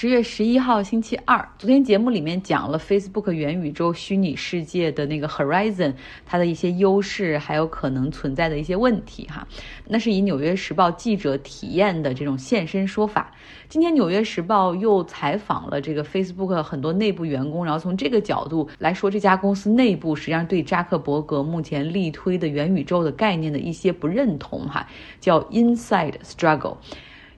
十月十一号星期二，昨天节目里面讲了 Facebook 元宇宙虚拟世界的那个 Horizon，它的一些优势，还有可能存在的一些问题哈。那是以纽约时报记者体验的这种现身说法。今天纽约时报又采访了这个 Facebook 很多内部员工，然后从这个角度来说，这家公司内部实际上对扎克伯格目前力推的元宇宙的概念的一些不认同哈，叫 Inside Struggle。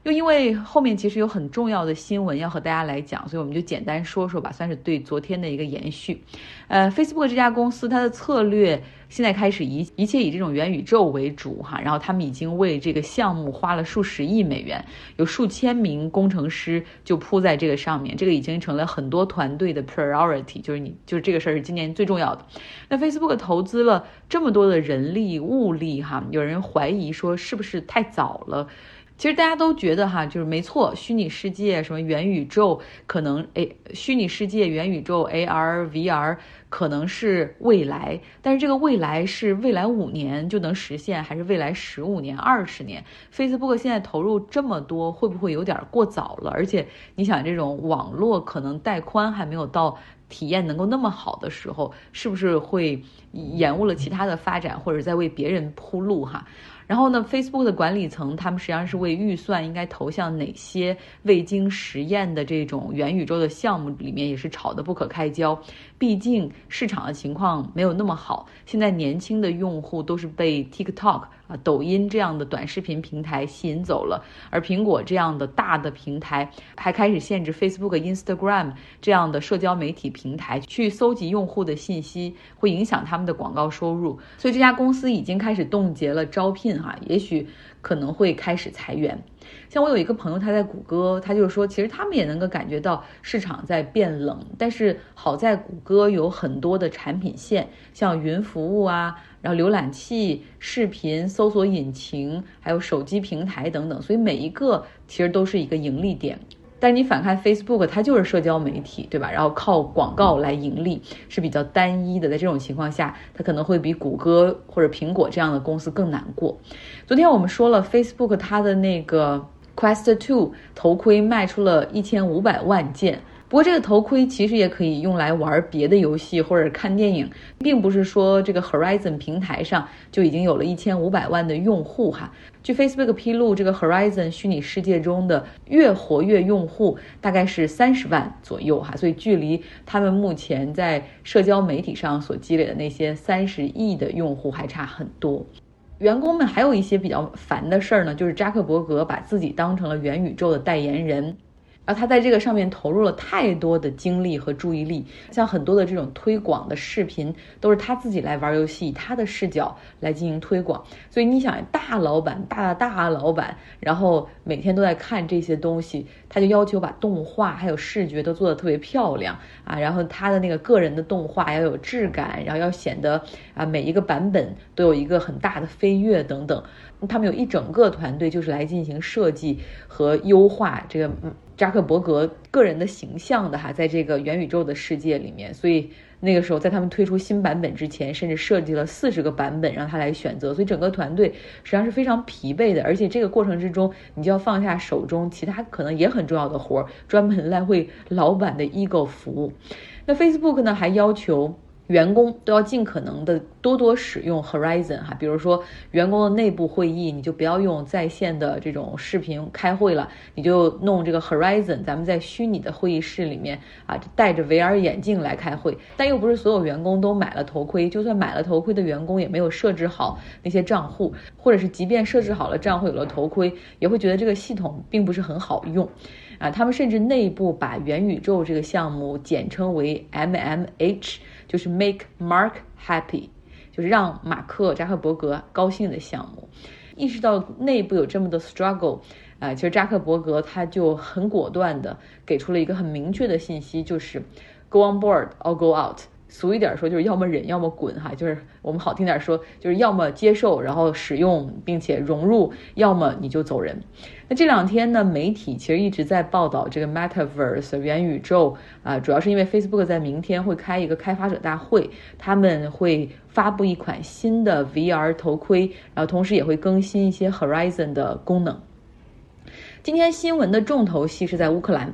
又因为后面其实有很重要的新闻要和大家来讲，所以我们就简单说说吧，算是对昨天的一个延续。呃，Facebook 这家公司它的策略现在开始一一切以这种元宇宙为主哈，然后他们已经为这个项目花了数十亿美元，有数千名工程师就扑在这个上面，这个已经成了很多团队的 priority，就是你就是这个事儿是今年最重要的。那 Facebook 投资了这么多的人力物力哈，有人怀疑说是不是太早了？其实大家都觉得哈，就是没错，虚拟世界什么元宇宙可能诶，虚拟世界元宇宙 AR VR 可能是未来，但是这个未来是未来五年就能实现，还是未来十五年、二十年？Facebook 现在投入这么多，会不会有点过早了？而且你想，这种网络可能带宽还没有到体验能够那么好的时候，是不是会延误了其他的发展，或者在为别人铺路哈？然后呢，Facebook 的管理层他们实际上是为预算应该投向哪些未经实验的这种元宇宙的项目里面也是吵得不可开交。毕竟市场的情况没有那么好，现在年轻的用户都是被 TikTok 啊、抖音这样的短视频平台吸引走了，而苹果这样的大的平台还开始限制 Facebook、Instagram 这样的社交媒体平台去搜集用户的信息，会影响他们的广告收入。所以这家公司已经开始冻结了招聘，哈，也许可能会开始裁员。像我有一个朋友，他在谷歌，他就说，其实他们也能够感觉到市场在变冷，但是好在谷歌有很多的产品线，像云服务啊，然后浏览器、视频搜索引擎，还有手机平台等等，所以每一个其实都是一个盈利点。但你反看 Facebook，它就是社交媒体，对吧？然后靠广告来盈利是比较单一的，在这种情况下，它可能会比谷歌或者苹果这样的公司更难过。昨天我们说了 Facebook 它的那个。Quest Two 头盔卖出了一千五百万件，不过这个头盔其实也可以用来玩别的游戏或者看电影，并不是说这个 Horizon 平台上就已经有了一千五百万的用户哈。据 Facebook 披露，这个 Horizon 虚拟世界中的月活跃用户大概是三十万左右哈，所以距离他们目前在社交媒体上所积累的那些三十亿的用户还差很多。员工们还有一些比较烦的事儿呢，就是扎克伯格把自己当成了元宇宙的代言人。然后他在这个上面投入了太多的精力和注意力，像很多的这种推广的视频都是他自己来玩游戏，以他的视角来进行推广。所以你想，大老板、大大老板，然后每天都在看这些东西，他就要求把动画还有视觉都做得特别漂亮啊，然后他的那个个人的动画要有质感，然后要显得啊每一个版本都有一个很大的飞跃等等。他们有一整个团队就是来进行设计和优化这个。扎克伯格个人的形象的哈，在这个元宇宙的世界里面，所以那个时候在他们推出新版本之前，甚至设计了四十个版本让他来选择，所以整个团队实际上是非常疲惫的，而且这个过程之中，你就要放下手中其他可能也很重要的活儿，专门来为老板的 ego 服务。那 Facebook 呢，还要求。员工都要尽可能的多多使用 Horizon 哈，比如说员工的内部会议，你就不要用在线的这种视频开会了，你就弄这个 Horizon，咱们在虚拟的会议室里面啊，戴着 VR 眼镜来开会。但又不是所有员工都买了头盔，就算买了头盔的员工也没有设置好那些账户，或者是即便设置好了账户，有了头盔，也会觉得这个系统并不是很好用啊。他们甚至内部把元宇宙这个项目简称为 MMH。就是 make Mark happy，就是让马克扎克伯格高兴的项目。意识到内部有这么多 struggle，啊，其实扎克伯格他就很果断的给出了一个很明确的信息，就是 go on board or go out。俗一点说，就是要么忍，要么滚，哈，就是我们好听点说，就是要么接受，然后使用并且融入，要么你就走人。那这两天呢，媒体其实一直在报道这个 Metaverse 元宇宙啊，主要是因为 Facebook 在明天会开一个开发者大会，他们会发布一款新的 VR 头盔，然后同时也会更新一些 Horizon 的功能。今天新闻的重头戏是在乌克兰。